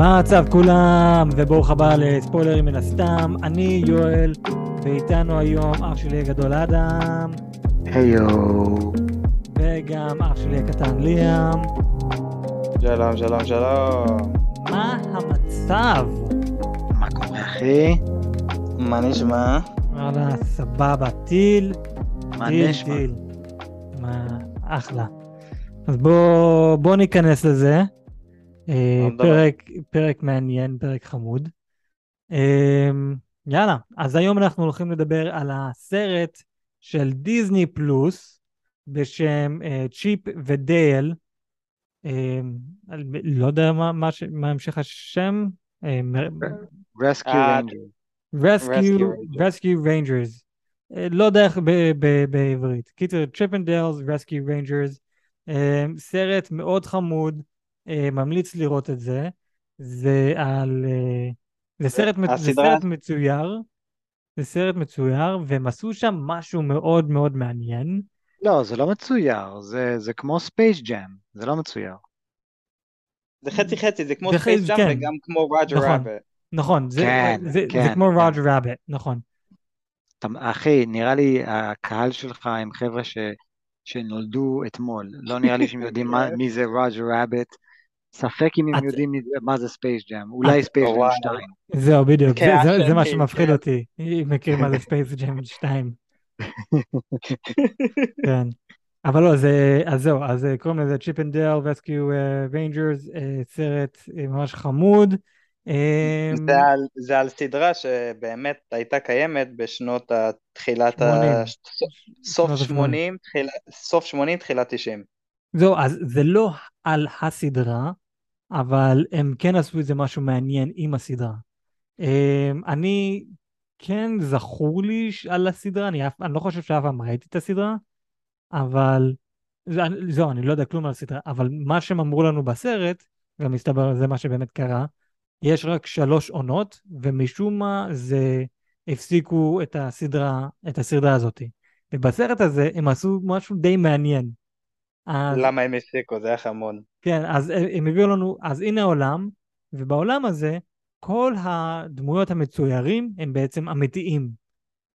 מה המצב כולם, וברוך הבא לספוילרים מן הסתם, אני יואל, ואיתנו היום אח שלי הגדול אדם, היו. וגם אח שלי הקטן ליאם. שלום, שלום, שלום. מה המצב? מה קורה אחי? מה נשמע? וואלה, סבבה, טיל, מה טיל, נשמע? טיל. מה, אחלה. אז בוא, בוא ניכנס לזה. אה. פרק, פרק מעניין, פרק חמוד. אה, יאללה, אז היום אנחנו הולכים לדבר על הסרט של דיסני פלוס בשם אה, צ'יפ ודייל. אה, לא יודע מה, מה, מה המשך השם. Rescue Ranger. Rescue, Rescue Rescue Rangers. אה, לא יודע איך בעברית. קיצר, צ'יפ אנד דייל, Rescue Rangers. אה, סרט מאוד חמוד, ממליץ לראות את זה. זה על... אה, זה סרט, זה סרט מצויר. זה סרט מצויר, והם עשו שם משהו מאוד מאוד מעניין. לא, זה לא מצויר, זה, זה כמו ספייס ג'אם, זה לא מצויר. זה חצי חצי, זה כמו זה ספייס ג'אם כן. וגם כמו רוג'ר נכון. ראבט. נכון, זה, כן, זה, זה כן, כמו כן. רוג'ר רביט, נכון. אחי, נראה לי הקהל שלך הם חבר'ה ש, שנולדו אתמול. לא נראה לי שהם יודעים מה, מי זה רוג'ר רביט. ספק אם את- הם יודעים מי זה- מה זה ספייס ג'אם. אולי את- ספייס ג'אם 2. וואו. זהו, בדיוק, זה, כן, זה, זה מה שמפחיד כן. אותי, אם מכיר מה זה ספייס ג'ם 2. כן. אבל לא, זה, אז זהו, אז אה, קוראים לזה צ'יפ אנד דייל, Rescue Rangers, סרט אה, ממש חמוד. אה, זה על- זה על סדרה שבאמת הייתה קיימת בשנות ה- תחילת, 80. ה- סוף שנות ה- 80, תחילה- סוף 80, תחילת 90. זהו, אז זה לא על הסדרה, אבל הם כן עשו איזה משהו מעניין עם הסדרה. אה, אני, כן זכור לי על הסדרה, אני, אני לא חושב שאף פעם ראיתי את הסדרה, אבל זהו, אני לא יודע כלום על הסדרה, אבל מה שהם אמרו לנו בסרט, גם מסתבר זה מה שבאמת קרה, יש רק שלוש עונות, ומשום מה זה הפסיקו את הסדרה, את הסדרה הזאת. ובסרט הזה הם עשו משהו די מעניין. אז, למה הם הפסיקו? זה היה חמוד. כן, אז הם הביאו לנו, אז הנה העולם, ובעולם הזה כל הדמויות המצוירים הם בעצם אמיתיים.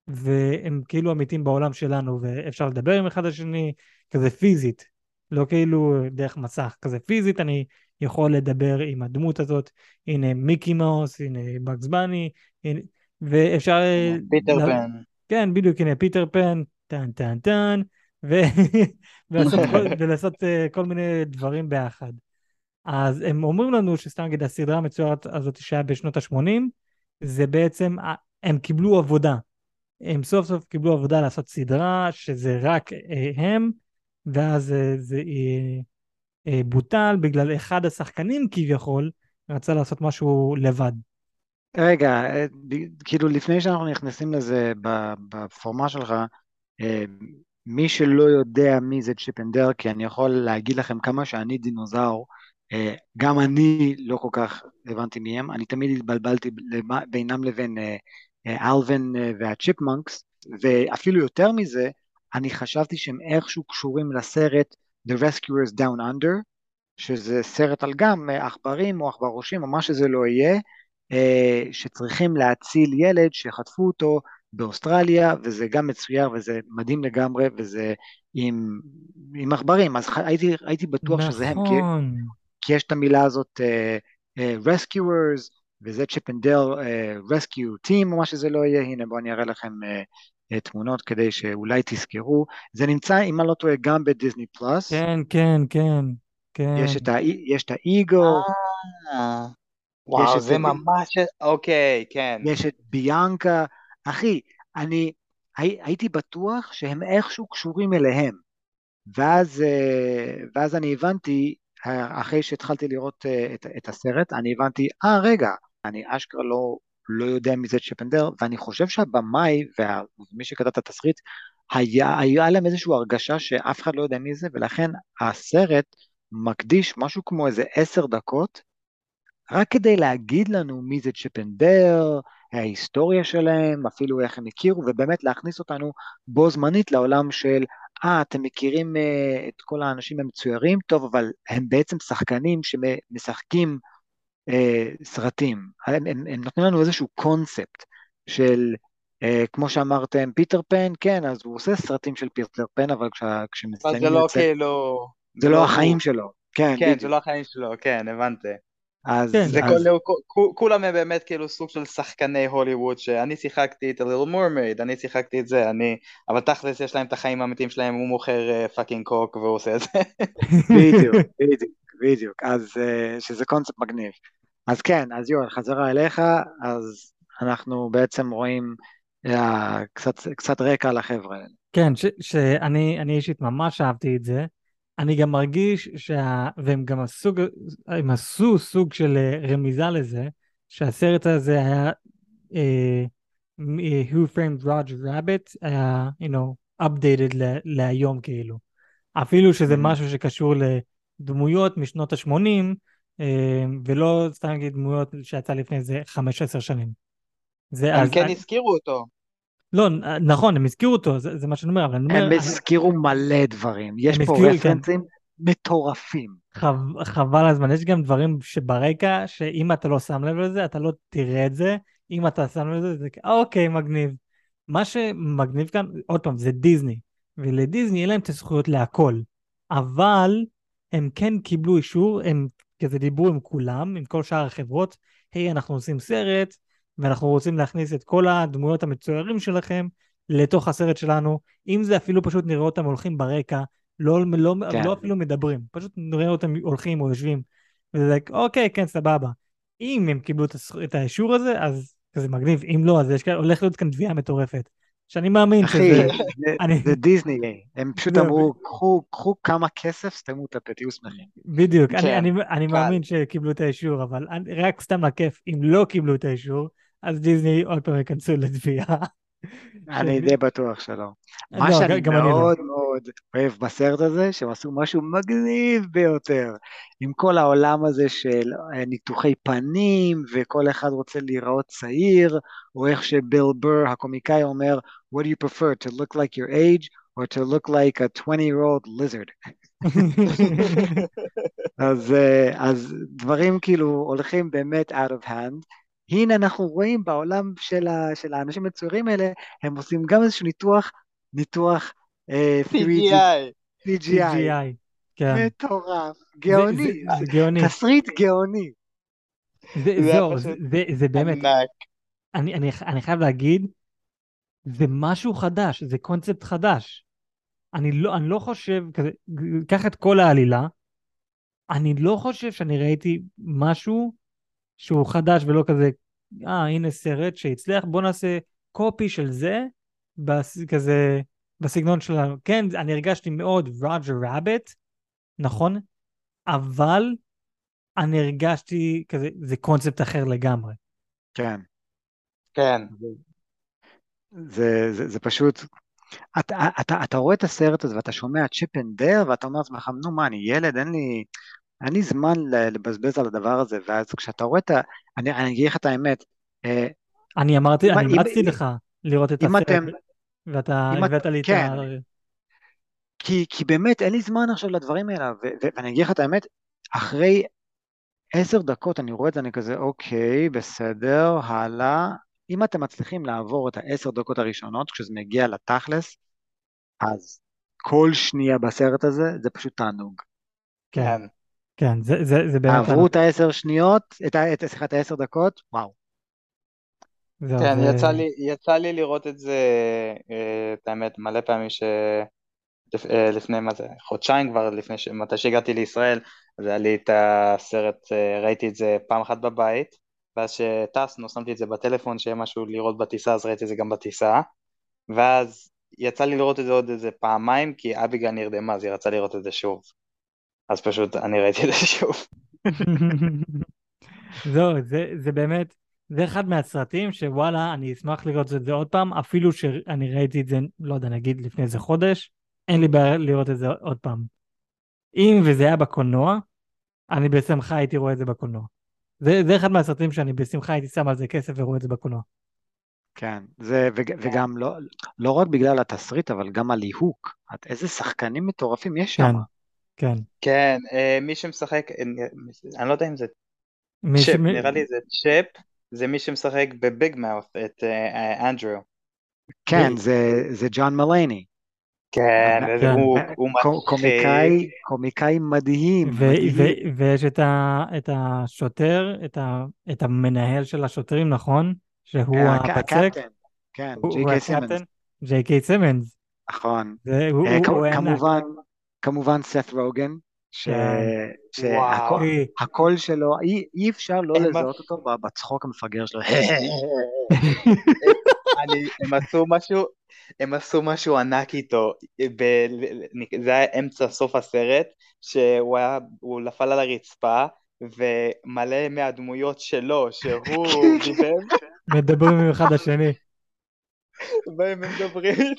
והם כאילו אמיתיים בעולם שלנו, ואפשר לדבר עם אחד השני, כזה פיזית, לא כאילו דרך מסך, כזה פיזית אני יכול לדבר עם הדמות הזאת, הנה מיקי מאוס, הנה באגס באני, הנה, ואפשר... פיטר לה- פן. כן, בדיוק, הנה פיטר פן, טן טן טן. ולעשות, כל, ולעשות אה, כל מיני דברים ביחד. אז הם אומרים לנו שסתם נגיד הסדרה המצוירת הזאת שהיה בשנות ה-80, זה בעצם, הם קיבלו עבודה. הם סוף סוף קיבלו עבודה לעשות סדרה שזה רק אה, הם, ואז אה, זה אה, אה, בוטל בגלל אחד השחקנים כביכול רצה לעשות משהו לבד. רגע, אה, כאילו לפני שאנחנו נכנסים לזה בפורמה שלך, אה, מי שלא יודע מי זה צ'יפנדר, כי אני יכול להגיד לכם כמה שאני דינוזאור, אה, גם אני לא כל כך הבנתי מי הם, אני תמיד התבלבלתי בינם לבין אה, אה, אלווין והצ'יפמנקס, ואפילו יותר מזה, אני חשבתי שהם איכשהו קשורים לסרט The Rescuers Down Under, שזה סרט על גם עכברים או עכברושים או מה שזה לא יהיה, שצריכים להציל ילד שחטפו אותו באוסטרליה, וזה גם מצויר וזה מדהים לגמרי, וזה עם, עם עכברים, אז ח- הייתי, הייתי בטוח שזה הם, כי, נכון. כי יש את המילה הזאת אה, אה, Rescuers, וזה צ'יפנדל אה, Rescue Team, או מה שזה לא יהיה, הנה בואו אני אראה לכם אה, תמונות כדי שאולי תזכרו, זה נמצא, אם אני לא טועה, גם בדיסני פלוס, כן, כן, כן, כן. יש את האי- יש את האיגו, וואו, זה- ממש... אוקיי, כן. יש את ביאנקה, אחי, אני הי, הייתי בטוח שהם איכשהו קשורים אליהם, ואז, אה, ואז אני הבנתי, אה, אחרי שהתחלתי לראות אה, את, את הסרט, אני הבנתי, אה רגע, אני אשכרה לא, לא יודע מי זה צ'פנדר, ואני חושב שהבמאי ומי שכתב את התסריט, היה, היה להם איזושהי הרגשה שאף אחד לא יודע מי זה, ולכן הסרט מקדיש משהו כמו איזה עשר דקות, רק כדי להגיד לנו מי זה צ'פנדר, ההיסטוריה שלהם, אפילו איך הם הכירו, ובאמת להכניס אותנו בו זמנית לעולם של, אה, אתם מכירים אה, את כל האנשים המצוירים, טוב, אבל הם בעצם שחקנים שמשחקים אה, סרטים, הם, הם, הם נותנים לנו איזשהו קונספט של, אה, כמו שאמרתם, פיטר פן, כן, אז הוא עושה סרטים של פיטר פן, אבל כש, אבל זה לא כאילו... זה לא הוא. החיים שלו, כן, כן, זה. לא החיים שלו, כן, הבנתי. אז, כן, זה אז כל, כולם הם באמת כאילו סוג של שחקני הוליווד שאני שיחקתי את ה-Little Mermaid, אני שיחקתי את זה, אני, אבל תכלס יש להם את החיים האמיתיים שלהם, הוא מוכר fucking coke והוא עושה את זה. בדיוק, בדיוק, בדיוק, אז אה, שזה קונספט מגניב. אז כן, אז יואל, חזרה אליך, אז אנחנו בעצם רואים אה, קצת, קצת רקע על החבר'ה האלה. כן, ש- שאני אני אישית ממש אהבתי את זה. אני גם מרגיש שה... והם גם עשו, הם עשו סוג של אה, רמיזה לזה, שהסרט הזה היה אה, אה, Who Framed Roger Rabbit, היה, you know, updated ל- להיום כאילו. אפילו שזה Mhm. משהו שקשור לדמויות משנות ה-80, אה, ולא סתם נגיד דמויות שיצא לפני איזה 15 שנים. זה הם אז... כן הזכירו אותו. לא, נכון, הם הזכירו אותו, זה, זה מה שאני אומר, אבל אני אומר... הם אני- הזכירו מלא דברים, יש פה כן. רפרנסים מטורפים. חב, חבל הזמן, יש גם דברים שברקע, שאם אתה לא שם לב לזה, אתה לא תראה את זה, אם אתה שם לב לזה, זה אוקיי, מגניב. מה שמגניב כאן, עוד פעם, זה דיסני, ולדיסני אין להם את הזכויות להכל, אבל הם כן קיבלו אישור, הם כזה דיברו עם כולם, עם כל שאר החברות, היי, אנחנו עושים סרט, ואנחנו רוצים להכניס את כל הדמויות המצוירים שלכם לתוך הסרט שלנו, אם זה אפילו פשוט נראה אותם הולכים ברקע, לא, לא, כן. לא אפילו מדברים, פשוט נראה אותם הולכים או יושבים, וזה like, אוקיי, כן, סבבה. אם הם קיבלו את, האישור הזה, אז זה מגניב, אם לא, אז יש כאן, הולך להיות כאן תביעה מטורפת. שאני מאמין אחי, שזה... זה, אני- זה דיסני, הם פשוט לא, אמרו, קחו, קחו כמה כסף, סתמו את הפה, תהיו שמחים. בדיוק, אני, כן, אני, אני קל. מאמין שקיבלו את האישור, אבל אני, רק סתם לכיף, אם לא קיבלו את האישור, אז דיסני עוד פעם ייכנסו לתביעה. אני די בטוח שלא. מה לא, שאני לא. מאוד מאוד אוהב בסרט הזה, שהם עשו משהו מגניב ביותר, עם כל העולם הזה של אה, ניתוחי פנים, וכל אחד רוצה להיראות צעיר, או איך שביל בר, הקומיקאי, אומר, What do you prefer, to look like your age, or to look like a 20-year-old lizard? אז, אה, אז דברים כאילו הולכים באמת out of hand. הנה אנחנו רואים בעולם של, ה, של האנשים הצעירים האלה, הם עושים גם איזשהו ניתוח, ניתוח אה, 3D, CGI. CGI, CGI, כן. מטורף, גאוני, זה- זה גאוני. תסריט גאוני. זה- זהו, זה- זה- זה באמת, ענק. אני, אני, אני חייב להגיד, זה משהו חדש, זה קונספט חדש. אני לא, אני לא חושב, כזה, קח את כל העלילה, אני לא חושב שאני ראיתי משהו שהוא חדש ולא כזה, אה, הנה סרט שהצליח, בוא נעשה קופי של זה, בס, כזה, בסגנון שלנו. כן, אני הרגשתי מאוד רוג'ר רביט, נכון? אבל אני הרגשתי כזה, זה קונספט אחר לגמרי. כן, כן. זה, זה, זה פשוט, אתה, אתה, אתה רואה את הסרט הזה ואתה שומע צ'יפ אנד דייל ואתה אומר לעצמך, נו מה, אני ילד, אין לי, אין לי זמן לבזבז על הדבר הזה, ואז כשאתה רואה את ה... אני, אני אגיד לך את האמת, אה, אני אמרתי, אני המלצתי לך לראות את הסרט, ואתה הבאת לי את כן. ה... כי, כי באמת אין לי זמן עכשיו לדברים האלה, ו- ו- ואני אגיד לך את האמת, אחרי עשר דקות אני רואה את זה, אני כזה, אוקיי, בסדר, הלאה. אם אתם מצליחים לעבור את העשר דקות הראשונות, כשזה מגיע לתכלס, אז כל שנייה בסרט הזה זה פשוט תענוג. כן, כן. זה, זה, זה באמת... עברו את העשר שניות, את את- סליחה, את העשר דקות, וואו. זהו, כן, זה- יצא לי, יצא לי לראות את זה, אה, את האמת, מלא פעמים ש... אה, לפני מה זה, חודשיים כבר, לפני ש... מתי שהגעתי לישראל, אז היה לי את הסרט, אה, ראיתי את זה פעם אחת בבית, ואז שטסנו, שמתי את זה בטלפון, שיהיה משהו לראות בטיסה, אז ראיתי את זה גם בטיסה, ואז יצא לי לראות את זה עוד איזה פעמיים, כי אביגל נרדמה, אז היא רצה לראות את זה שוב. אז פשוט אני ראיתי את זה שוב. זהו, זה, זה באמת, זה אחד מהסרטים שוואלה, אני אשמח לראות את זה עוד פעם, אפילו שאני ראיתי את זה, לא יודע, נגיד לפני איזה חודש, אין לי בעיה לראות את זה עוד פעם. אם וזה היה בקולנוע, אני בשמחה הייתי רואה את זה בקולנוע. זה, זה אחד מהסרטים שאני בשמחה הייתי שם על זה כסף ורואה את זה בקולנוע. כן, זה, וג, וגם לא, לא רק בגלל התסריט, אבל גם הליהוק. את- איזה שחקנים מטורפים יש כן, שם. כן. כן, אה, מי שמשחק, אה, אני לא יודע אם זה מי צ'פ, ש- נראה לי זה צ'פ, זה מי שמשחק בביג מאות' את אה, אנדרו. כן, זה, זה ג'ון מלייני. כן, כן. הוא הוא קו- מצחיק. קומיקאי, קומיקאי מדהים, ו- מדהים. ו- ויש את, ה, את השוטר, את, ה, את המנהל של השוטרים, נכון? שהוא הבצק, הקפטן, כן, הוא, ג'יי הוא קיי הקפטן, ג'יי קיי סימנס. נכון. זה, הוא, הוא, כ- הוא ענק. כמובן, כמובן סת רוגן, ש- כן. שהקול שלו, אי, אי אפשר לא לזהות אותו בצחוק המפגר שלו. אני, הם עשו משהו, הם עשו משהו ענק איתו, ב, זה היה אמצע סוף הסרט, שהוא היה, הוא נפל על הרצפה, ומלא מהדמויות שלו, שהוא דיבר, מדברים עם אחד השני. בהם הם מדברים,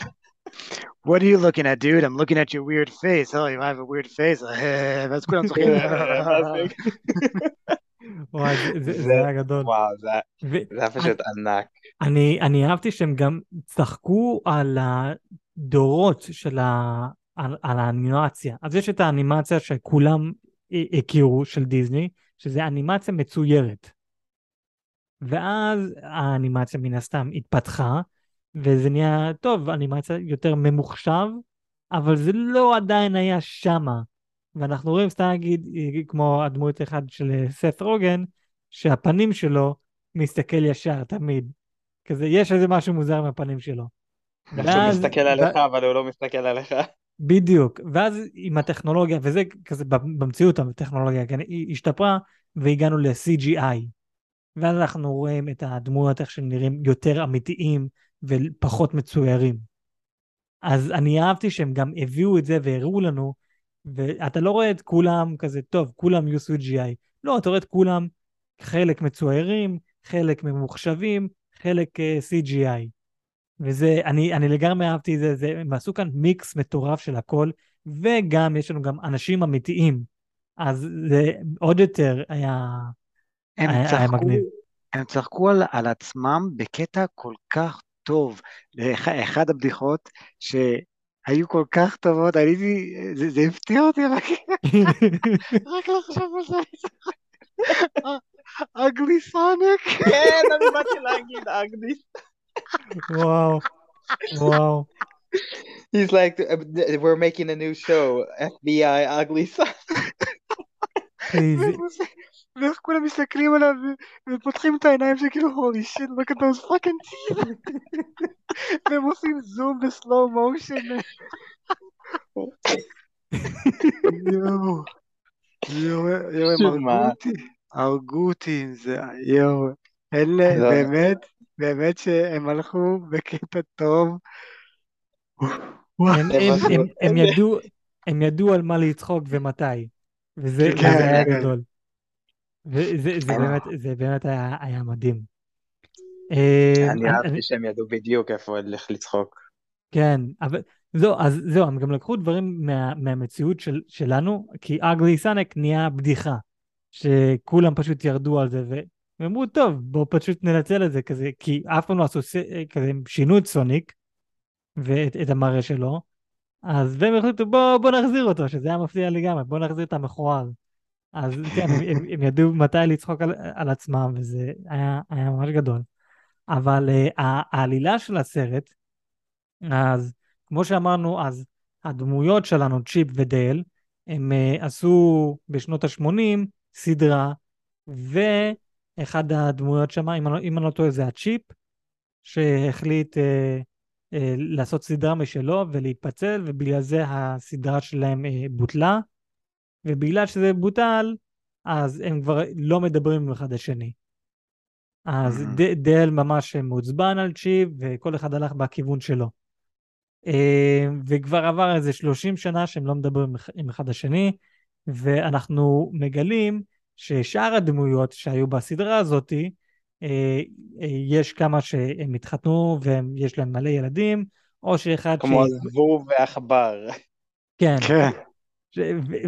What are you looking at, dude? I'm looking at your weird face. Oh, you have a weird face. ואז כולם צוחקים. וואי, זה, זה, זה- היה גדול. וואו, זה היה- ו- זה היה פשוט ענק. אני, אני אהבתי שהם גם צחקו על הדורות של ה... על, על האנימציה. אז יש את האנימציה שכולם הכירו של דיסני, שזה אנימציה מצוירת. ואז האנימציה מן הסתם התפתחה, וזה נהיה, טוב, אנימציה יותר ממוחשב, אבל זה לא עדיין היה שמה. ואנחנו רואים, סתם נגיד, כמו הדמות אחד של סת רוגן, שהפנים שלו מסתכל ישר תמיד. כזה, יש איזה משהו מוזר מהפנים שלו. ואז- מסתכל עליך, אבל הוא לא מסתכל עליך. בדיוק, ואז עם הטכנולוגיה, וזה כזה במציאות הטכנולוגיה, כן, היא השתפרה והגענו ל-CGI. ואז אנחנו רואים את הדמויות איך שהם נראים יותר אמיתיים ופחות מצוירים. אז אני אהבתי שהם גם הביאו את זה והראו לנו, ואתה לא רואה את כולם כזה, טוב, כולם יהיו CGI. לא, אתה רואה את כולם חלק מצוירים, חלק ממוחשבים, חלק uh, CGI. וזה, אני, אני לגמרי אהבתי את זה, זה, הם עשו כאן מיקס מטורף של הכל, וגם יש לנו גם אנשים אמיתיים. אז זה עוד יותר היה, הם היה, היה צחקו, מגניב. הם צחקו על, על עצמם בקטע כל כך טוב. אחד הבדיחות שהיו כל כך טובות, אני, זה, זה הפתיע אותי, רק, רק לחשוב על זה. אגלי סוניק. כן, אני באתי להגיד אגניס. וואו, וואו. He's like, we're making a new show, FBI ugly son. ואיך כולם מסתכלים עליו ופותחים את העיניים שכאילו holy shit look at those fucking teeth והם עושים זום בסלואו מושן יואו יואו הם הרגו? אותי הרגו אותי עם זה יואו אלה לא. באמת באמת שהם הלכו בקטע טוב. הם, ידעו, על מה לצחוק ומתי, וזה, כן, היה כן. גדול. וזה זה אה. באמת, זה באמת היה, היה מדהים. אה, אני אהבתי שהם ידעו בדיוק איפה איך לצחוק. כן, אבל זהו, אז זהו, הם גם לקחו דברים מה, מהמציאות של, שלנו, כי אגלי סאנק נהיה בדיחה, שכולם פשוט ירדו על זה, ו- ואמרו, טוב, בואו פשוט ננצל את זה כזה, כי אף פעם לא עשו, כזה, הם שינו את סוניק, ואת את המראה שלו, אז והם החליטו, בוא, בוא נחזיר אותו, שזה היה מפתיע לגמרי, בוא נחזיר את המכוער. אז כן, הם, הם, הם ידעו מתי לצחוק על, על עצמם, וזה היה, היה ממש גדול. אבל uh, העלילה של הסרט, אז כמו שאמרנו, אז הדמויות שלנו, צ'יפ ודייל, הם uh, עשו בשנות ה-80 סדרה, ואחד הדמויות שם, אם, לא- אם אני לא טועה, זה הצ'יפ, שהחליט uh, uh, לעשות סדרה משלו ולהתפצל, ובגלל זה הסדרה שלהם uh, בוטלה, ובגלל שזה בוטל, אז הם כבר לא מדברים עם אחד השני. אז Mhm. ד- דל ממש מעוצבן על צ'יפ, וכל אחד הלך בכיוון שלו. אה, וכבר עבר איזה 30 שנה שהם לא מדברים עם- אחד השני, ואנחנו מגלים ששאר הדמויות שהיו בסדרה הזאתי, אה, אה, יש כמה שהם התחתנו ויש להם מלא ילדים, או שאחד כמו ש- הזבוב והעכבר. כן, כן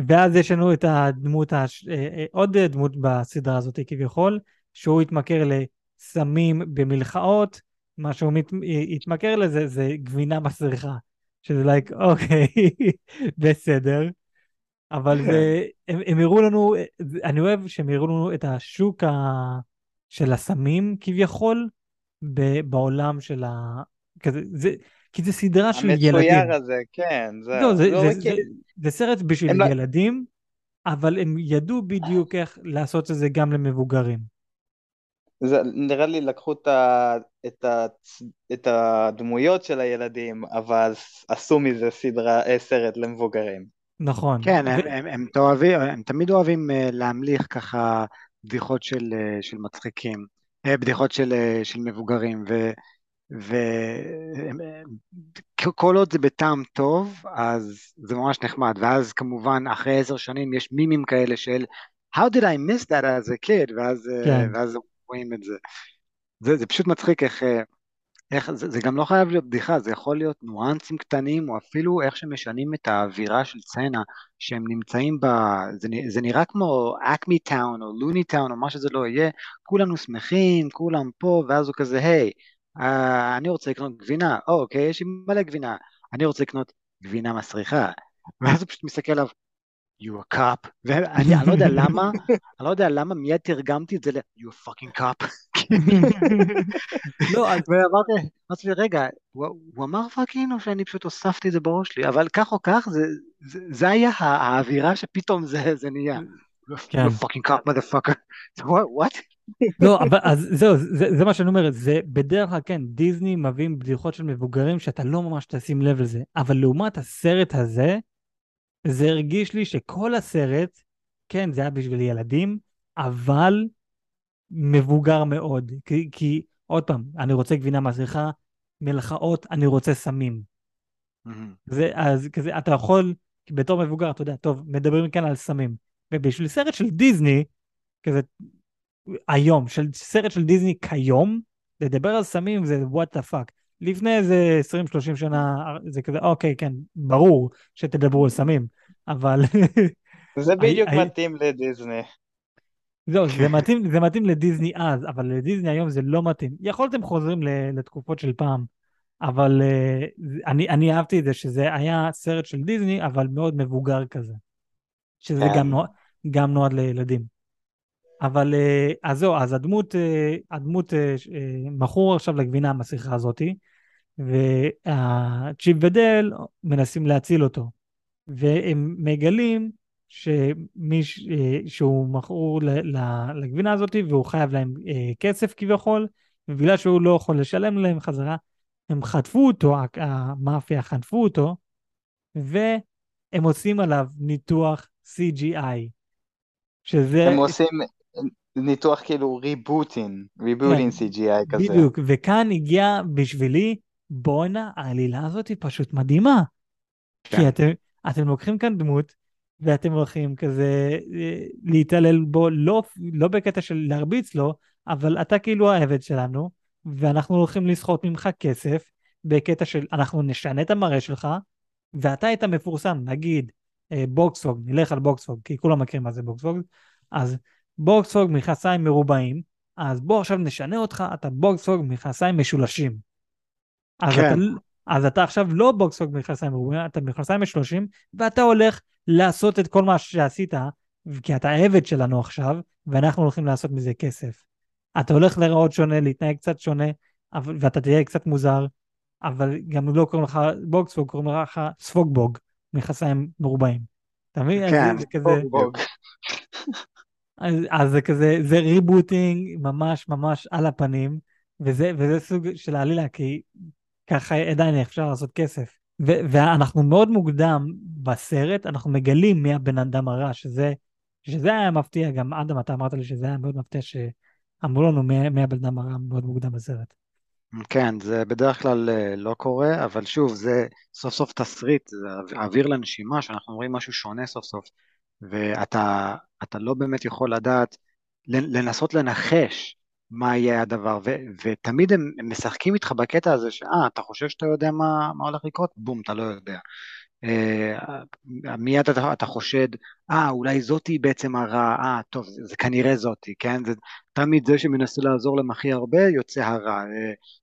ואז יש לנו את הדמות, הש... אה, אה, עוד דמות בסדרה הזאת כביכול, שהוא התמכר לסמים במלחאות, מה שהוא מת... התמכר לזה זה גבינה מסריחה, שזה לייק, אוקיי, בסדר. אבל זה, הם, הם הראו לנו, אני אוהב שהם הראו לנו את השוק ה, של הסמים כביכול, ב, בעולם של ה... כזה, זה, כי זה סדרה של ילדים. המצויר הזה, כן. זה, לא, זה, לא זה. זה, זה סרט בשביל הם לא- ילדים, אבל הם ידעו בדיוק איך לעשות את זה גם למבוגרים. זה, נראה לי לקחו את, ה, את, ה, את הדמויות של הילדים, אבל עשו מזה סדרה, אה, סרט למבוגרים. נכון. כן, הם, ו- הם, הם, תאהבים, הם תמיד אוהבים אה, להמליך ככה בדיחות של, אה, של מצחיקים, בדיחות של, של מבוגרים, וכל עוד זה בטעם טוב, אז זה ממש נחמד, ואז כמובן אחרי עשר שנים יש מימים כאלה של How did I miss that as a kid, ואז, אה, כן. ואז רואים את זה. זה, זה פשוט מצחיק איך, אה, איך זה, זה גם לא חייב להיות בדיחה, זה יכול להיות ניואנסים קטנים, או אפילו איך שמשנים את האווירה של סצנה, שהם נמצאים ב... זה, זה נראה כמו אקמי טאון, או לוני טאון, או מה שזה לא יהיה, כולנו שמחים, כולם פה, ואז הוא כזה, היי, אה, אני רוצה לקנות גבינה, או, אוקיי, יש לי מלא גבינה, אני רוצה לקנות גבינה מסריחה, ואז הוא פשוט מסתכל עליו, you a cop, ואני אני לא יודע למה, אני לא יודע למה מיד תרגמתי את זה ל- you a fucking cop. לא, אז- ואמרתי אמרתי לי, רגע, הוא, אמר פאקינג או שאני פשוט הוספתי את זה בראש שלי, אבל כך או כך, זה, היה הא- האווירה שפתאום זה, נהיה. כן. You fucking cop motherfucker. What? לא, אבל אז זהו, זה, זה מה שאני אומר, זה בדרך כלל כן, דיסני מביאים בדיחות של מבוגרים שאתה לא ממש תשים לב לזה, אבל לעומת הסרט הזה, זה הרגיש לי שכל הסרט, כן, זה היה בשביל ילדים, אבל מבוגר מאוד. כי, כי עוד פעם, אני רוצה גבינה מסריחה, מלחאות, אני רוצה סמים. זה, אז כזה, אתה יכול, בתור מבוגר, אתה יודע, טוב, מדברים כאן על סמים. ובשביל סרט של דיסני, כזה, היום, של סרט של דיסני כיום, לדבר על סמים זה what the fuck. לפני איזה 20-30 שנה, זה כזה, אוקיי, כן, ברור שתדברו על סמים, אבל זה בדיוק הי- מתאים לדיסני. זהו, זה מתאים, זה מתאים לדיסני אז, אבל לדיסני היום זה לא מתאים. יכולתם חוזרים ל- לתקופות של פעם, אבל אה, אני, אני אהבתי את זה שזה היה סרט של דיסני, אבל מאוד מבוגר כזה. שזה כן. גם, גם נועד לילדים. אבל אה, אז זהו, אז הדמות, אה, הדמות אה, מכור עכשיו לגבינה המסריחה הזאתי, והצ'יפ ודל מנסים להציל אותו. והם מגלים שמי, ש- אה, שהוא מכור לגבינה הזאת והוא חייב להם כסף כביכול, ובגלל שהוא לא יכול לשלם להם חזרה, הם חטפו אותו, המאפיה חטפו אותו, והם עושים עליו ניתוח CGI, שזה... הם עושים ניתוח כאילו ריבוטין, ריבוטין CGI כזה. כן. בדיוק, וכאן הגיע בשבילי, בואנה, העלילה הזאת היא פשוט מדהימה. כן. כי אתם, אתם לוקחים כאן דמות, ואתם הולכים כזה אה, להתעלל בו, לא, לא בקטע של להרביץ לו, אבל אתה כאילו העבד שלנו, ואנחנו הולכים לסחוט ממך כסף, בקטע של אנחנו נשנה את המראה שלך, ואתה היית מפורסם, נגיד אה, בובספוג, נלך על בובספוג, כי כולם מכירים מה זה בובספוג, אז בובספוג מכנסיים מרובעים, אז בוא עכשיו נשנה אותך, אתה בובספוג מכנסיים משולשים. אז, כן. אתה, אז אתה עכשיו לא בובספוג מכנסיים מרובעים, אתה מכנסיים משולשים, ואתה הולך לעשות את כל מה שעשית, כי אתה עבד שלנו עכשיו, ואנחנו הולכים לעשות מזה כסף. אתה הולך להיראות שונה, להתנהג קצת שונה, ואתה תהיה קצת מוזר, אבל גם לא קוראים לך בוקספוג, קוראים לך ספוגבוג, מכנסיים מרובעים. אתה מבין? כן, זה, זה כזה... אז, אז זה כזה, זה ריבוטינג ממש ממש על הפנים, וזה, וזה סוג של העלילה, כי ככה עדיין אפשר לעשות כסף. ו, ואנחנו מאוד מוקדם בסרט, אנחנו מגלים מי הבן אדם הרע, שזה, שזה היה מפתיע, גם אדם, אתה אמרת לי שזה היה מאוד מפתיע שאמרו לנו מי, מי הבן אדם הרע מאוד מוקדם בסרט. כן, זה בדרך כלל אה, לא קורה, אבל שוב, זה סוף סוף תסריט, זה אוויר לנשימה, שאנחנו רואים משהו שונה סוף סוף, ואתה אתה לא באמת יכול לדעת, לנסות לנחש מה יהיה הדבר, ו, ותמיד הם משחקים איתך בקטע הזה, שאה, אתה חושב שאתה יודע מה, מה הולך לקרות? בום, אתה לא יודע. אה, מיד אתה, אתה חושד, אה, אולי זאתי בעצם הרע, אה, טוב, זה, זה כנראה זאתי, כן? זה תמיד זה שמנסה לעזור להם הכי הרבה, יוצא הרע,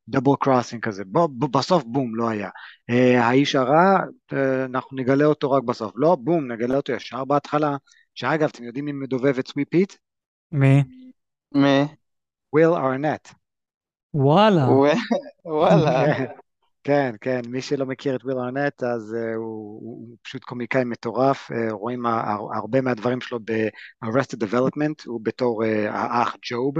double crossing כזה, בוא, ב, בסוף בום, לא היה. אה, האיש הרע, אה, אנחנו נגלה אותו רק בסוף, לא, בום, נגלה אותו ישר בהתחלה, שאגב, אתם יודעים מי מדובב את סווי פיט? מי? מי? וויל ארנט. וואלה. וואלה. כן, כן, מי שלא מכיר את וויל ארנט, אז אה, הוא, הוא פשוט קומיקאי מטורף, uh, רואים הרבה מהדברים שלו ב-Arrested Development, הוא בתור אה, האח ג'וב,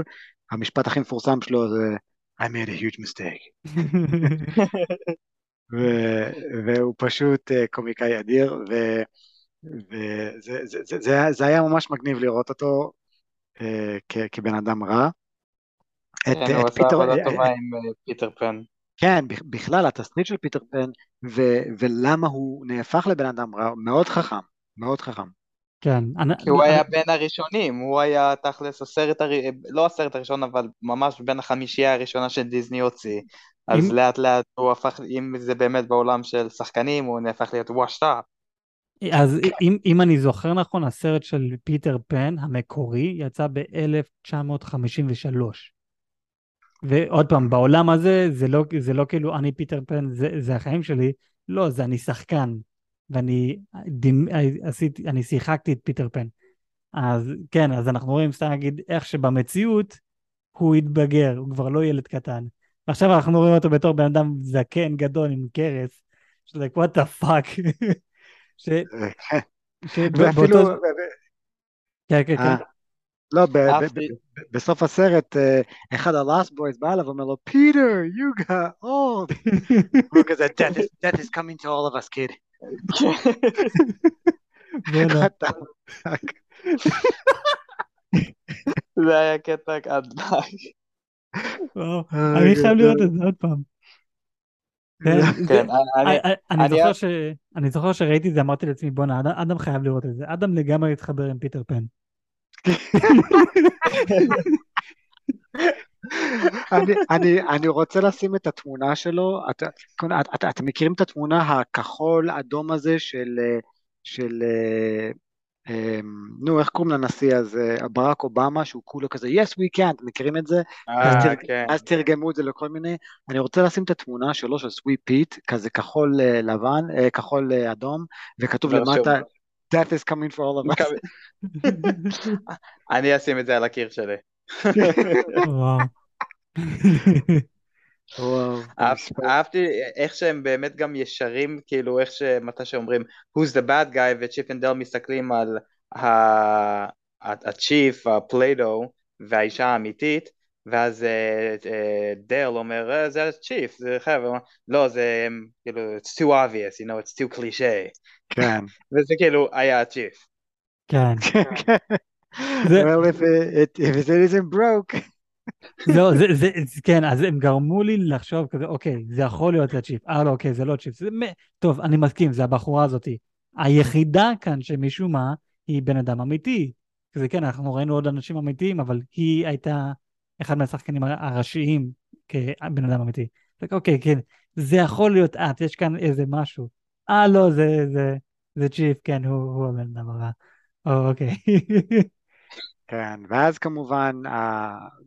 המשפט הכי מפורסם שלו זה I made a huge mistake. ו- והוא פשוט אה, קומיקאי אדיר, וזה זה, זה, זה, זה היה ממש מגניב לראות אותו אה, כ- כבן אדם רע. כן, הוא עשה עבודה טובה עם פיטר פן. כן, בכלל התסריט של פיטר פן ו- ולמה הוא נהפך לבן אדם רע, מאוד חכם, מאוד חכם. כן. כי הוא היה בין הראשונים, הוא היה תכלס הסרט, הר... לא הסרט הראשון, אבל ממש בין החמישייה הראשונה שדיסני הוציא. אז אם... לאט לאט הוא הפך, אם זה באמת בעולם של שחקנים, הוא נהפך להיות וואשטאפ. אז אם, אם אני זוכר נכון, הסרט של פיטר פן המקורי יצא ב-1953. ועוד פעם, בעולם הזה, זה לא, זה לא כאילו אני פיטר פן, זה, זה החיים שלי, לא, זה אני שחקן, ואני דימ, עשיתי, אני שיחקתי את פיטר פן. אז כן, אז אנחנו רואים, סתם נגיד, איך שבמציאות הוא התבגר, הוא כבר לא ילד קטן. ועכשיו אנחנו רואים אותו בתור בן אדם זקן, גדול, עם קרס, שזה like, what the fuck. ש... ואפילו... כן, כן, כן. אה, לא, בסוף הסרט, אה, אחד ה-last boys בא אליו ואומר לו, פיטר, you got old. הוא כזה, death is coming to all of us, kid. זה היה קטע ענק. אני חייב לראות את זה עוד פעם. אני זוכר שראיתי את זה, אמרתי לעצמי, בואנה, אדם חייב לראות את זה. אדם לגמרי התחבר עם פיטר פן. אני, אני, אני רוצה לשים את התמונה שלו, אתם את, את, את מכירים את התמונה הכחול אדום הזה של, של אמ, נו איך קוראים לנשיא הזה, ברק אובמה, שהוא כולו כזה yes we can, אתם מכירים את זה? אז, אה, תרג, כן. אז תרגמו את זה לכל מיני, אני רוצה לשים את התמונה שלו של סווי פיט, כזה כחול אה, לבן, אה, כחול אדום, וכתוב לא, למטה death is coming for all of us. אני אשים את זה על הקיר שלי. אהבתי איך שהם באמת גם ישרים, כאילו איך שמתי שאומרים who's the bad guy וצ'יפ אנד דייל מסתכלים על הצ'יפ, ה Play-Doh והאישה האמיתית ואז אה, אה, דל אומר אה, זה הצ'יף, זה חייב, לא זה כאילו it's too obvious, you know, it's too cliche כן. וזה כאילו היה הצ'יף. כן. well if it, if it isn't broke לא, זה, זה, זה, כן, אז הם גרמו לי לחשוב כזה, אוקיי, זה יכול להיות הצ'יפ, אה לא, אוקיי, זה לא צ'יפ, זה, טוב, אני מסכים, זה הבחורה הזאתי. היחידה כאן שמשום מה היא בן אדם אמיתי. זה כן, אנחנו ראינו עוד אנשים אמיתיים, אבל היא הייתה אחד מהשחקנים הראשיים כבן אדם אמיתי. אוקיי, כן, זה יכול להיות את, יש כאן איזה משהו. אה, לא, זה, זה, זה צ'יפ, כן, הוא, הוא הבן אדם הבא. אוקיי. כן, ואז כמובן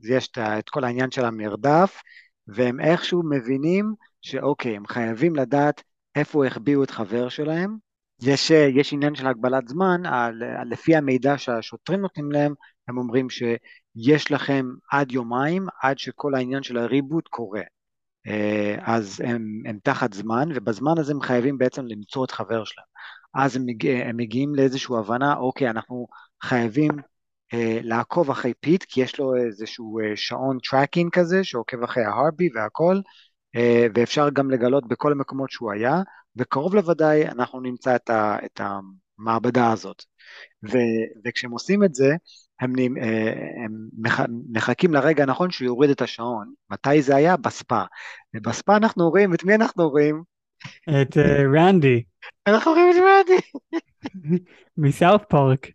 יש את כל העניין של המרדף, והם איכשהו מבינים שאוקיי, הם חייבים לדעת איפה החביאו את חבר שלהם. יש, יש עניין של הגבלת זמן, על, לפי המידע שהשוטרים נותנים להם, הם אומרים שיש לכם עד יומיים, עד שכל העניין של ה reboot קורה. אה, אז הם, הם תחת זמן, ובזמן הזה הם חייבים בעצם למצוא את חבר שלהם. אז הם, מגיע, הם מגיעים לאיזושהי הבנה, אוקיי, אנחנו חייבים אה, לעקוב אחרי פיט, כי יש לו איזשהו אה, שעון tracking כזה, שעוקב אחרי ההרבי והכל, אה, ואפשר גם לגלות בכל המקומות שהוא היה, וקרוב לוודאי אנחנו נמצא את, ה, את המעבדה הזאת. ו, וכשהם עושים את זה, הם, הם מחכים לרגע הנכון שהוא יוריד את השעון. מתי זה היה? בספה. ובספה אנחנו רואים, את מי אנחנו רואים? את רנדי. אנחנו רואים את רנדי. מסאוף פארק.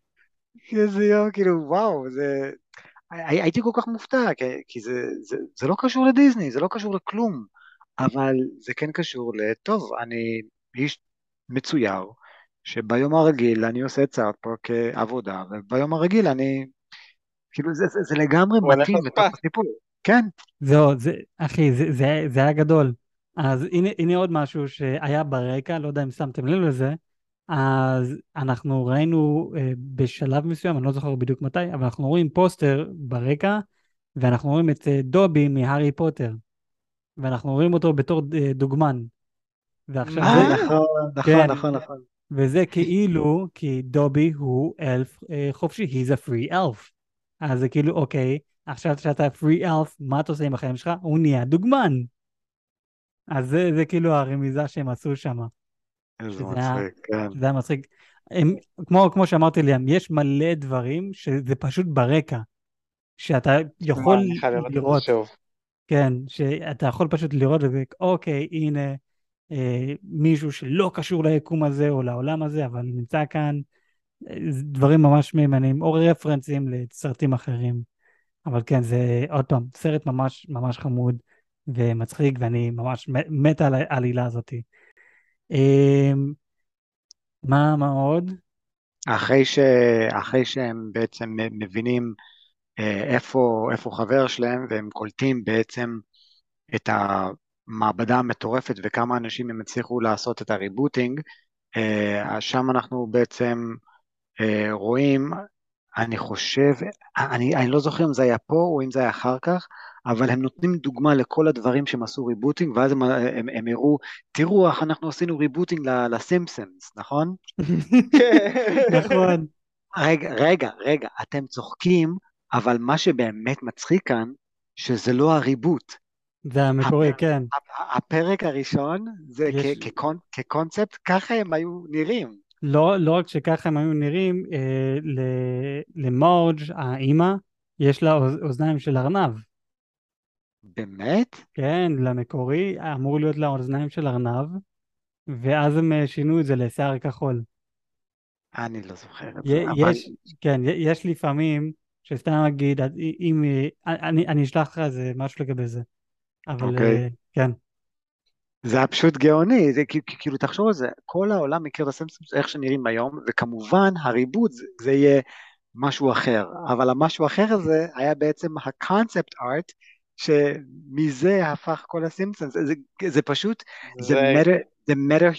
איזה יום, כאילו, וואו, זה... הייתי כל כך מופתע, כי, כי זה, זה, זה לא קשור לדיסני, זה לא קשור לכלום, אבל זה כן קשור לטוב, אני איש מצויר, שביום הרגיל אני עושה סארט פארק כעבודה, וביום הרגיל אני, כאילו זה, זה, זה לגמרי מתאים לתוך. הסיפור. כן, זהו, זה, אחי, זה, זה, זה היה גדול. אז הנה, הנה עוד משהו שהיה ברקע, לא יודע אם שמתם לב לזה, אז אנחנו ראינו אה, בשלב מסוים, אני לא זוכר בדיוק מתי, אבל אנחנו רואים פוסטר ברקע, ואנחנו רואים את אה, דובי מהארי פוטר, ואנחנו רואים אותו בתור אה, דוגמן. ועכשיו אה, זה, נכון, נכון, כן. נכון, נכון. וזה כאילו, כי דובי הוא אלף אה, חופשי, he's a free elf. אז זה כאילו, אוקיי, עכשיו שאתה free elf, מה אתה עושה עם החיים שלך? הוא נהיה דוגמן. אז זה, זה כאילו הרמיזה שהם עשו שם. היה- מצחיק, כן. זה היה מצחיק. הם, כמו, כמו שאמרתי ליאם, יש מלא דברים שזה פשוט ברקע. שאתה יכול לראות זה. כן, שאתה יכול פשוט לראות וזה, אוקיי, הנה אה, מישהו שלא קשור ליקום הזה או לעולם הזה, אבל נמצא כאן, אה, דברים ממש מהימנים, או רפרנסים לסרטים אחרים. אבל כן, זה עוד פעם, סרט ממש ממש חמוד ומצחיק, ואני ממש מת- על העלילה הזאת. אה, מה, מה עוד? אחרי ש... אחרי שהם בעצם מבינים אה, איפה, איפה חבר שלהם, והם קולטים בעצם את המעבדה המטורפת וכמה אנשים הם הצליחו לעשות את הריבוטינג, אה, אז שם אנחנו בעצם אה, רואים, אני חושב, אני, אני לא זוכר אם זה היה פה או אם זה היה אחר כך, אבל הם נותנים דוגמה לכל הדברים שהם עשו ריבוטינג, ואז הם, הם, הם הראו, תראו איך אנחנו עשינו ריבוטינג לסימפסונס, נכון? נכון. רגע, רגע, רגע, אתם צוחקים, אבל מה שבאמת מצחיק כאן, שזה לא הריבוט. זה המקורי, כן. הפ- הפרק הראשון, זה יש- כ- כקונ- כקונספט, ככה הם היו נראים. לא, לא רק שככה הם היו נראים, אה, למורג' האימא, יש לה אוז- אוזניים של ארנב. באמת? כן, למקורי אמור להיות לה אוזניים של ארנב, ואז הם אה, שינו את זה לשיער כחול. אני לא זוכר את זה, אבל... כן, יש לפעמים, שסתם אגיד, אם, אה, אני, אני אשלח לך איזה משהו לגבי זה, אבל אוקיי. אה, כן, זה היה פשוט גאוני, זה כ- כ- כאילו תחשוב על זה, כל העולם מכיר את הסימפסונס איך שנראים היום, וכמובן הריבוד זה, זה יהיה משהו אחר, אבל המשהו האחר הזה היה בעצם הקונספט ארט, שמזה הפך כל הסימפסונס, זה, זה, פשוט, זה זה- מטה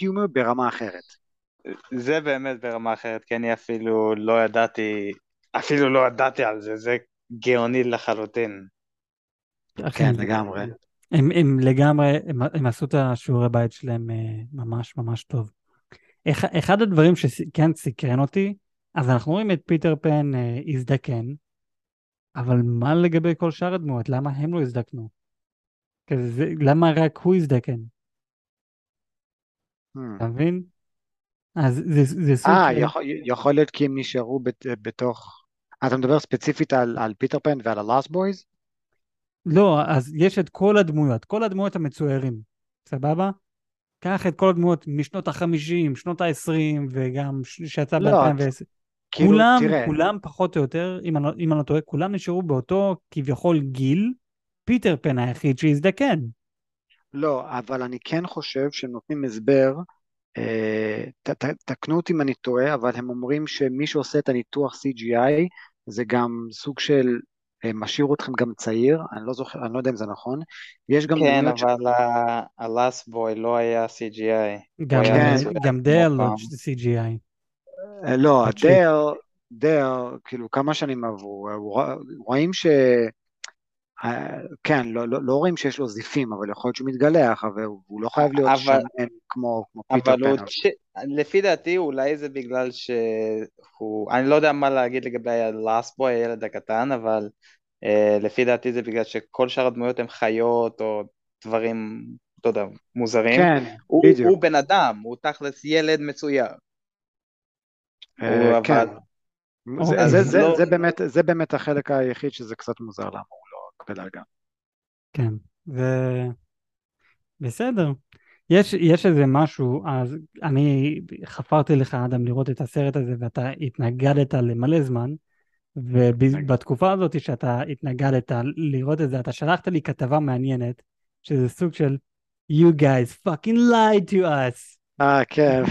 היומור ברמה אחרת. זה באמת ברמה אחרת, כי אני אפילו לא ידעתי, אפילו לא ידעתי על זה, זה גאוני לחלוטין. אחי, כן, זה- לגמרי. הם, הם לגמרי, הם, הם עשו את השיעורי בית שלהם אה, ממש ממש טוב. אחד, אחד הדברים שכן סקרן אותי, אז אנחנו רואים את פיטר פן אה, הזדקן, אבל מה לגבי כל שאר הדמויות? למה הם לא הזדקנו? כזה, זה, למה רק הוא הזדקן? Hmm. אתה מבין? אז זה, זה סוג אה. יכול, יכול להיות כי הם נשארו בת, בתוך... אתה מדבר ספציפית על, על פיטר פן ועל ה Lost Boys? לא, אז יש את כל הדמויות, כל הדמויות המצוירים, סבבה? קח את כל הדמויות משנות החמישים, שנות העשרים, וגם שיצא לא, ב-2010. כאילו, כולם, תראה, כולם פחות או יותר, אם אני, לא- אם אני לא טועה, כולם נשארו באותו כביכול גיל, פיטר פן היחיד שהזדקן. לא, אבל אני כן חושב שהם נותנים הסבר, אה, ת, ת, תקנו אותי אם אני טועה, אבל הם אומרים שמי שעושה את הניתוח CGI זה גם סוג של משאיר אתכם גם צעיר, אני לא זוכר, אני לא יודע אם זה נכון, יש גם כן, ש... אבל ה-Last Boy לא היה CGI. גם, כן. גם דייל לא. CGI. אה, לא. דייל, דייל, כאילו כמה שנים עברו, אה, רוא- רואים ש... אה, כן, לא, לא, לא רואים שיש לו זיפים, אבל יכול להיות שהוא מתגלח, אבל הוא הוא לא חייב להיות אבל- שמן כמו, כמו פיטר אבל הוא, פן. ש... לפי דעתי אולי זה בגלל שהוא, אני לא יודע מה להגיד לגבי Boy, הילד הקטן, אבל uh, לפי דעתי זה בגלל שכל שאר הדמויות הן חיות או דברים, אתה יודע, מוזרים. כן, הוא, בדיוק. הוא בן אדם, הוא תכלס ילד מצויר. אה, כן. אבל... זה, זה, זה, לא- זה, באמת, זה באמת החלק היחיד שזה קצת מוזר למה לא בדרגה. כן, זה בסדר. יש, יש איזה משהו, אז אני חפרתי לך, אדם, לראות את הסרט הזה, ואתה התנגדת למלא זמן, ובתקופה הזאת שאתה התנגדת לראות את זה, אתה שלחת לי כתבה מעניינת, שזה סוג של You guys fucking lied to us. אה, כן.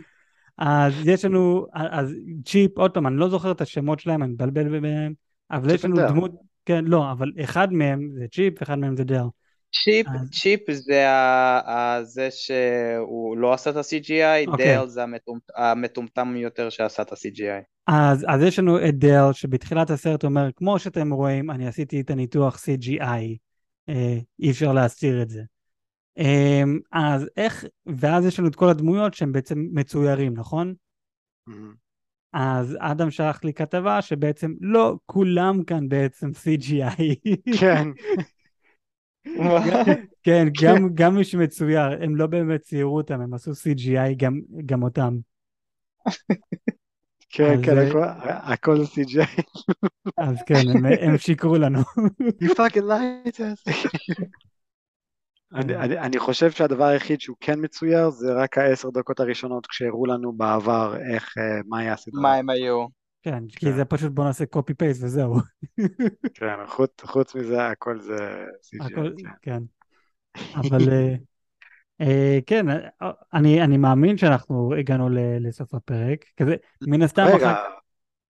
אז יש לנו, אז צ'יפ, עוד פעם, אני לא זוכר את השמות שלהם, אני מבלבל ביניהם, אבל יש לנו. דמות, כן, לא, אבל אחד מהם זה צ'יפ, אחד מהם זה דל. צ'יפ, אז- צ'יפ זה ה- ה- זה שהוא לא עשה את ה-CGI, אוקיי. דייל זה המטומט- המטומטם יותר שעשה את ה-CGI. אז, אז יש לנו את דל, שבתחילת הסרט אומר, כמו שאתם רואים, אני עשיתי את הניתוח CGI, אה, אי אפשר להסתיר את זה. אה, אז איך, ואז יש לנו את כל הדמויות שהם בעצם מצוירים, נכון? מהמם. אז אדם שלח לי כתבה שבעצם לא כולם כאן בעצם CGI. כן, כן, גם, גם מי שמצויר, הם לא באמת ציירו אותם, הם עשו CGI גם, גם אותם. כן, כן, אה, הכל- זה CGI. אז כן, הם, הם שיקרו לנו. You fucking lied to us. אני, אני, אני חושב שהדבר היחיד שהוא כן מצויר זה רק העשר דקות הראשונות כשהראו לנו בעבר איך, אה, מה היה הסדרה. מה הם היו? כן, כי כן. זה פשוט בוא נעשה copy paste וזהו. כן, חוץ, חוץ מזה הכל זה CGI. הכל, כן. כן. אבל אה, אה, כן, אני, אני מאמין שאנחנו הגענו ל- לסוף הפרק, כזה, מן הסתם רגע, אחר...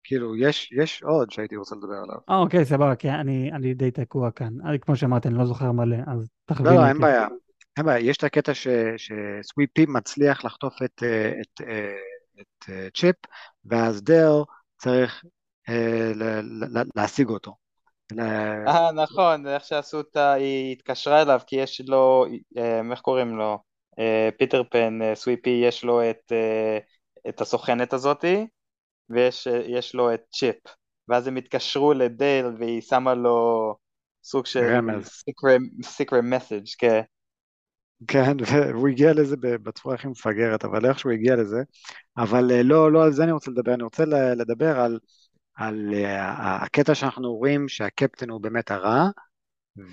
כאילו, יש, יש עוד שהייתי רוצה לדבר עליו. אה, אוקיי, סבבה, כי אני, אני די תקוע כאן. אני, כמו שאמרתי, אני לא זוכר מלא, אז לא, תכווין לא, אותי. אין בעיה. אין בעיה, יש את הקטע ש- שסוויט פי מצליח לחטוף את, אה, את, אה, את אה, צ'יפ, ואז דל צריך אה, ל- ל- ל- להשיג אותו. אה, נכון, איך שעשו אותה, היא התקשרה אליו, כי יש לו, אה, איך קוראים לו? אה, פיטר פן, אה, סוויפי, יש לו את, אה, את הסוכנת הזאתי, ויש יש לו את צ'יפ. ואז הם התקשרו לדייל, והיא שמה לו סוג של רמז. secret, secret message, כן. כן, והוא הגיע לזה ב- בצורה הכי מפגרת, אבל איכשהו הגיע לזה. אבל אה, לא, לא על זה אני רוצה לדבר, אני רוצה לדבר על, על אה, הקטע שאנחנו רואים שהקפטן הוא באמת הרע,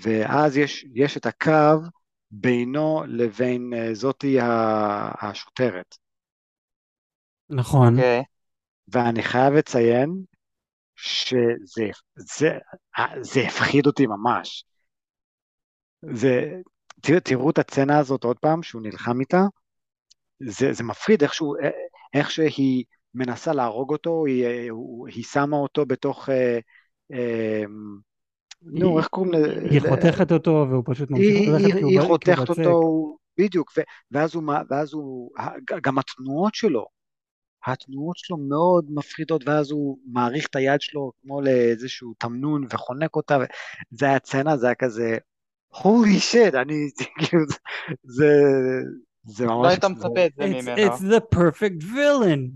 ואז יש, יש את הקו בינו לבין אה, זאתי השוטרת. נכון. אוקיי. ואני חייב לציין שזה זה, זה הפחיד אותי ממש. זה, תראו, תראו את הצצנה הזאת עוד פעם, שהוא נלחם איתה, זה, זה מפחיד איכשהו, איך שהיא מנסה להרוג אותו, היא, הוא- היא שמה אותו בתוך, אה, אה, נו, היא- איך קוראים לזה? היא חותכת אותו והוא פשוט ממשיך היא, ללכת היא, כי הוא היא ב- כי הוא חותכת בצק. אותו, בדיוק, ואז הוא, גם התנועות שלו, התנועות שלו מאוד מפחידות, ואז הוא מעריך את היד שלו כמו לאיזשהו תמנון וחונק אותה, זה היה צנע, זה היה כזה, holy shit, אני, כאילו, זה, זה לא ממש, היית מצפה את זה It's, ממנו. it's the perfect villain.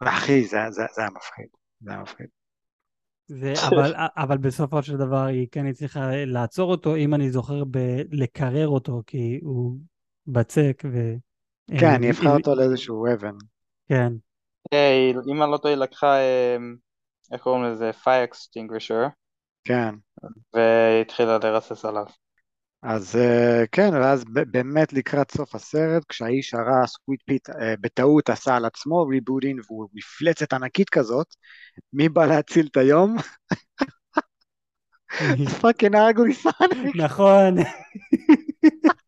אחי, זה, זה, זה היה מפחיד, זה היה מפחיד. זה, אבל, אבל בסופו של דבר היא כן הצליחה לעצור אותו, אם אני זוכר, ב- לקרר אותו, כי הוא בצק ו... כן, היא הפכה אה, אותו לאיזשהו אבן. כן, אה, אם אני לא טועה, היא לקחה, אה, איך קוראים לזה? fire extinguisher, כן. והתחילה לרסס עליו. אז אה, כן, ואז ב- באמת לקראת סוף הסרט, כשהאיש הרע, Sweet Pete, אה, בטעות עשה על עצמו rebooting והוא מפלצת ענקית כזאת, מי בא להציל את היום? fucking Ugly Sonic. נכון.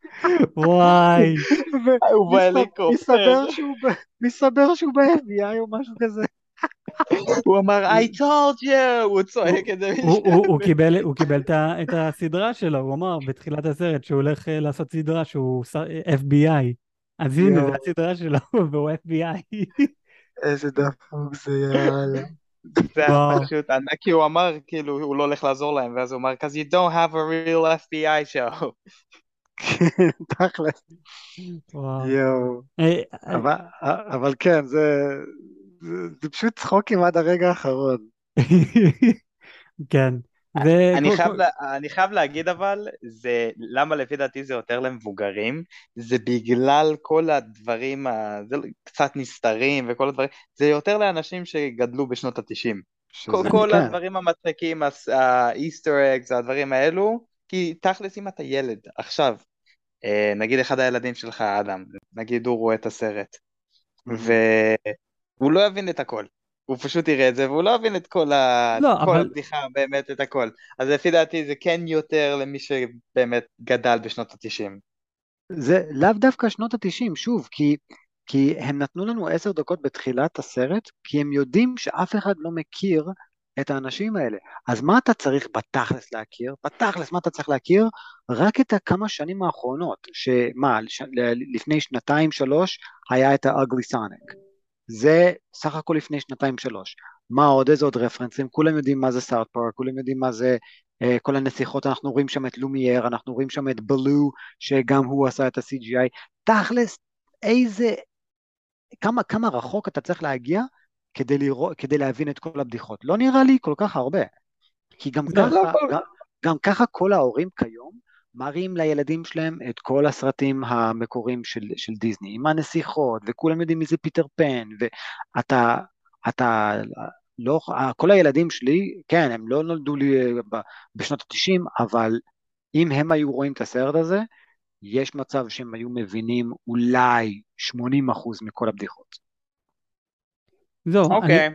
וואי, הוא בהליקופטר. מסתבר שהוא ב- מסתבר שהוא ב-FBI או משהו כזה. הוא אמר I told you! הוא צועק את זה הוא, קיבל, הוא קיבל את, הסדרה שלו, הוא אמר בתחילת הסרט שהוא הולך אה, לעשות סדרה שהוא ס- FBI. אז הנה. זו הסדרה שלו, והוא FBI. איזה דפוק זה יאללה. זה היה. פשוט ענק, כי הוא אמר כאילו הוא לא הולך לעזור להם, ואז הוא אמר cause you don't have a real FBI show. כן, תכל'ס. יואו. אה, אבל, כן, זה, פשוט צחוקים עד הרגע האחרון. כן. אני חייב, כל- לה, אני חייב להגיד אבל, זה, למה לפי דעתי זה יותר למבוגרים, זה בגלל כל הדברים, ה, זה קצת נסתרים וכל הדברים, זה יותר לאנשים שגדלו בשנות התשעים. כל, כל כן, הדברים המצחיקים, האיסטר אגס, הדברים האלו, כי תכלס אם אתה ילד, עכשיו, אה, נגיד אחד הילדים שלך, אדם, נגיד הוא רואה את הסרט. והוא לא יבין את הכל. הוא פשוט יראה את זה והוא לא יבין את כל, ה... לא, כל אבל- הבדיחה, באמת את הכל. אז לפי דעתי זה כן יותר למי שבאמת גדל בשנות התשעים. זה לאו דווקא שנות התשעים, שוב, כי כי הם נתנו לנו עשר דקות בתחילת הסרט, כי הם יודעים שאף אחד לא מכיר את האנשים האלה. אז מה אתה צריך בתכלס להכיר? בתכלס מה אתה צריך להכיר? רק את הכמה שנים האחרונות, שמה, לפני שנתיים שלוש היה את ה-Ugly Sonic. זה סך הכל לפני שנתיים שלוש. מה עוד, איזה עוד רפרנסים? כולם יודעים מה זה סארט פארק, כולם יודעים מה זה uh, כל הנסיכות, אנחנו רואים שם את לומייר, אנחנו רואים שם את בלו, שגם הוא עשה את ה-CGI. תכלס, איזה, כמה, כמה רחוק אתה צריך להגיע כדי, לראות, כדי להבין את כל הבדיחות. לא נראה לי כל כך הרבה. כי גם, ככה, לא גם, גם ככה כל ההורים כיום מראים לילדים שלהם את כל הסרטים המקוריים של, של דיסני, עם הנסיכות, וכולם יודעים מי זה פיטר פן, ואתה, אתה, לא, כל הילדים שלי, כן, הם לא נולדו לי בשנות ה-90, אבל אם הם היו רואים את הסרט הזה, יש מצב שהם היו מבינים אולי 80% מכל הבדיחות. זהו, אוקיי. אני,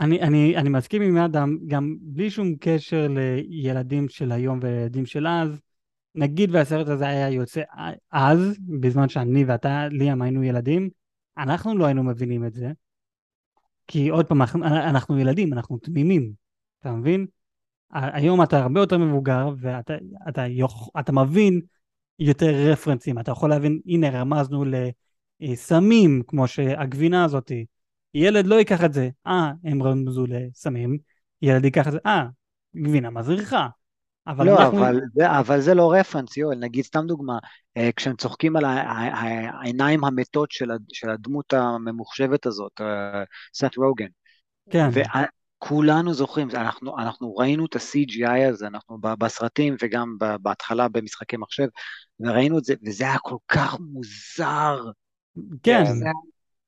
אני, אני, אני מסכים עם אדם, גם בלי שום קשר לילדים של היום וילדים של אז, נגיד והסרט הזה היה יוצא אז, בזמן שאני ואתה, ליאם, היינו ילדים, אנחנו לא היינו מבינים את זה. כי עוד פעם, אנחנו ילדים, אנחנו תמימים, אתה מבין? היום אתה הרבה יותר מבוגר, ואתה אתה, אתה מבין יותר רפרנסים, אתה יכול להבין, הנה רמזנו לסמים, כמו שהגבינה הזאתי. ילד לא ייקח את זה, אה, הם רמזו לסמים, ילד ייקח את זה, אה, גבינה מזריחה. אבל לא, אנחנו... אבל, זה, אבל זה לא רפרנס, יואל, נגיד סתם דוגמה, אה, כשהם צוחקים על העיניים המתות של, של הדמות הממוחשבת הזאת, אה, סט רוגן. כן. וכולנו זוכרים, אנחנו, אנחנו ראינו את ה-CGI הזה, אנחנו בסרטים וגם בהתחלה במשחקי מחשב, וראינו את זה, וזה היה כל כך מוזר. כן.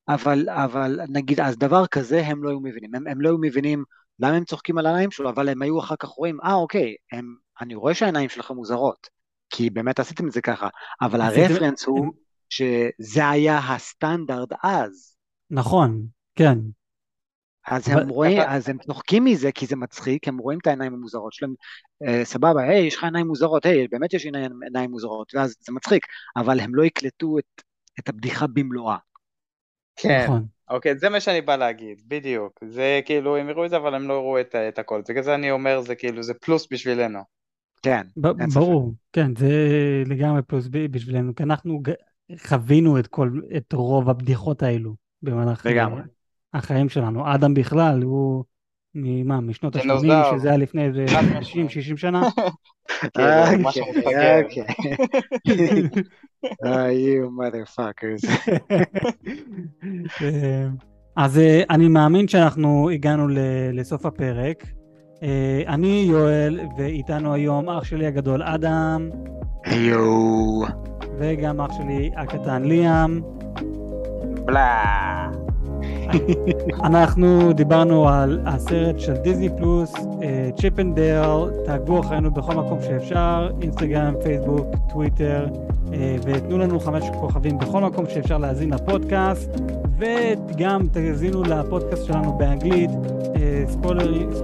אבל, אבל נגיד, אז דבר כזה הם לא היו מבינים, הם, הם לא היו מבינים למה הם צוחקים על העיניים שלו, אבל הם היו אחר כך רואים, אה אוקיי, הם, אני רואה שהעיניים שלכם מוזרות, כי באמת עשיתם את זה ככה, אבל הרפרנס הוא שזה היה הסטנדרט אז. נכון, כן. אז הם רואים, אז הם צוחקים מזה כי זה מצחיק, הם רואים את העיניים המוזרות שלהם, אה, סבבה, היי, יש לך עיניים מוזרות, היי, באמת יש עיניים מוזרות, ואז זה מצחיק, אבל הם לא יקלטו את, את הבדיחה במלואה. כן. נכון. אוקיי, זה מה שאני בא להגיד, בדיוק. זה כאילו, הם יראו את זה, אבל הם לא יראו את, את הכל. בגלל זה אני אומר, זה כאילו, זה פלוס בשבילנו. כן. ברור, כן, זה לגמרי פלוס בשבילנו, כי אנחנו חווינו את כל, את רוב הבדיחות האלו במהלך לגמרי. החיים שלנו. אדם בכלל, הוא, ממה, משנות ה-80, שזה היה לפני איזה 50-60 שנה? כן, אוקיי. אה, you motherfuckers. אה, אז אה, אני מאמין שאנחנו הגענו לסוף הפרק. אני יואל, ואיתנו היום אח שלי הגדול אדם. היו. וגם אח שלי הקטן ליאם. בלה. אנחנו דיברנו על הסרט של דיסני פלוס, Chip and Dale, תעקבו אחרינו בכל מקום שאפשר, אינסטגרם, פייסבוק, טוויטר, ותנו לנו חמש כוכבים בכל מקום שאפשר להאזין לפודקאסט, וגם תאזינו לפודקאסט שלנו באנגלית, Spoilers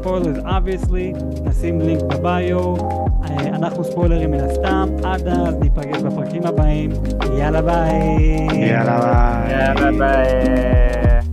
Obviously, נשים לינק ב bio, אנחנו ספוילרים מן הסתם, עד אז ניפגש בפרקים הבאים, יאללה ביי. יאללה ביי. יאללה ביי.